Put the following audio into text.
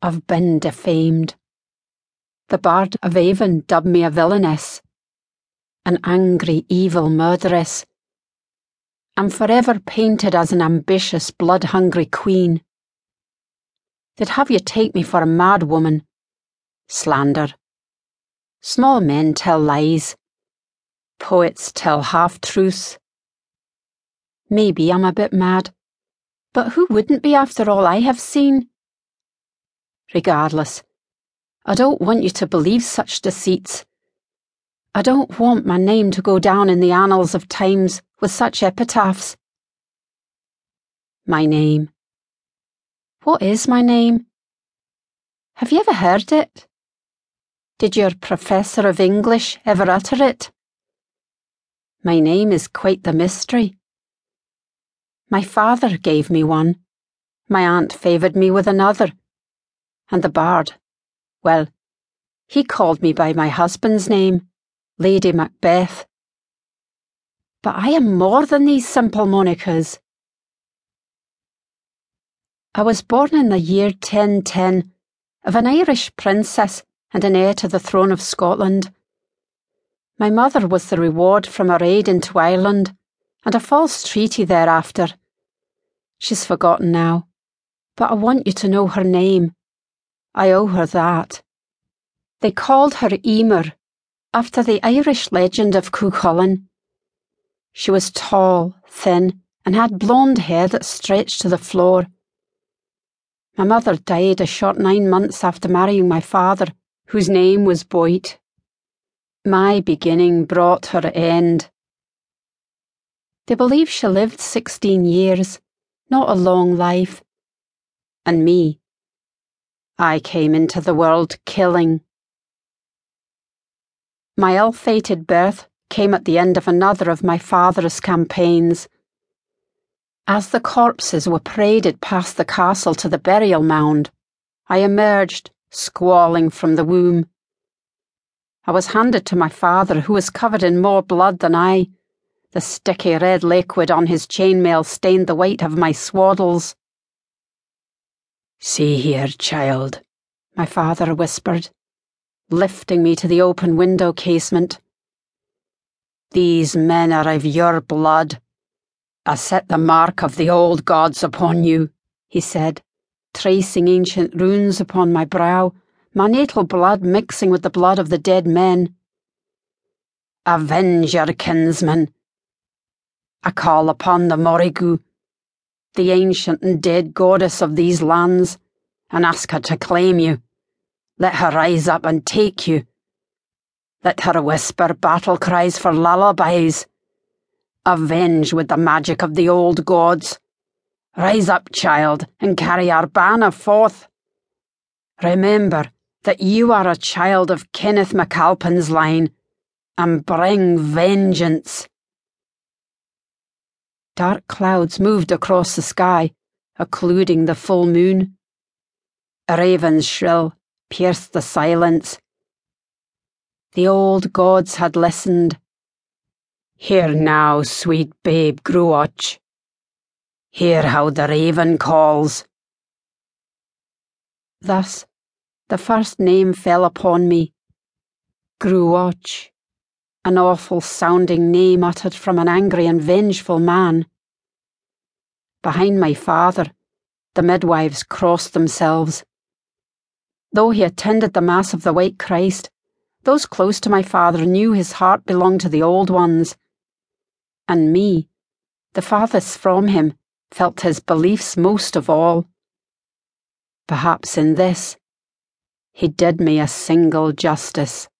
I've been defamed. The Bard of Avon dubbed me a villainess, an angry, evil murderess. I'm forever painted as an ambitious, blood hungry queen. They'd have you take me for a mad woman. Slander. Small men tell lies. Poets tell half truths. Maybe I'm a bit mad, but who wouldn't be after all I have seen? Regardless, I don't want you to believe such deceits. I don't want my name to go down in the annals of times with such epitaphs. My name. What is my name? Have you ever heard it? Did your professor of English ever utter it? My name is quite the mystery. My father gave me one. My aunt favoured me with another. And the bard, well, he called me by my husband's name, Lady Macbeth. But I am more than these simple monikers. I was born in the year 1010 of an Irish princess and an heir to the throne of Scotland. My mother was the reward from a raid into Ireland and a false treaty thereafter. She's forgotten now, but I want you to know her name. I owe her that. They called her Emer, after the Irish legend of Cuchulainn. She was tall, thin, and had blonde hair that stretched to the floor. My mother died a short nine months after marrying my father, whose name was Boit. My beginning brought her end. They believe she lived sixteen years, not a long life. And me, I came into the world killing. My ill fated birth came at the end of another of my father's campaigns. As the corpses were paraded past the castle to the burial mound, I emerged, squalling from the womb. I was handed to my father, who was covered in more blood than I. The sticky red liquid on his chainmail stained the white of my swaddles. See here, child, my father whispered, lifting me to the open window casement. These men are of your blood. I set the mark of the old gods upon you, he said, tracing ancient runes upon my brow my natal blood mixing with the blood of the dead men. Avenge your kinsmen. I call upon the Morrigu, the ancient and dead goddess of these lands, and ask her to claim you. Let her rise up and take you. Let her whisper battle cries for lullabies. Avenge with the magic of the old gods. Rise up, child, and carry our banner forth. Remember, that you are a child of Kenneth MacAlpin's line and bring vengeance. Dark clouds moved across the sky, occluding the full moon. A raven's shrill pierced the silence. The old gods had listened. Hear now, sweet babe Gruoch. Hear how the raven calls. Thus, the first name fell upon me. Gruoch, an awful sounding name uttered from an angry and vengeful man. Behind my father, the midwives crossed themselves. Though he attended the Mass of the White Christ, those close to my father knew his heart belonged to the old ones. And me, the farthest from him, felt his beliefs most of all. Perhaps in this, he did me a single justice.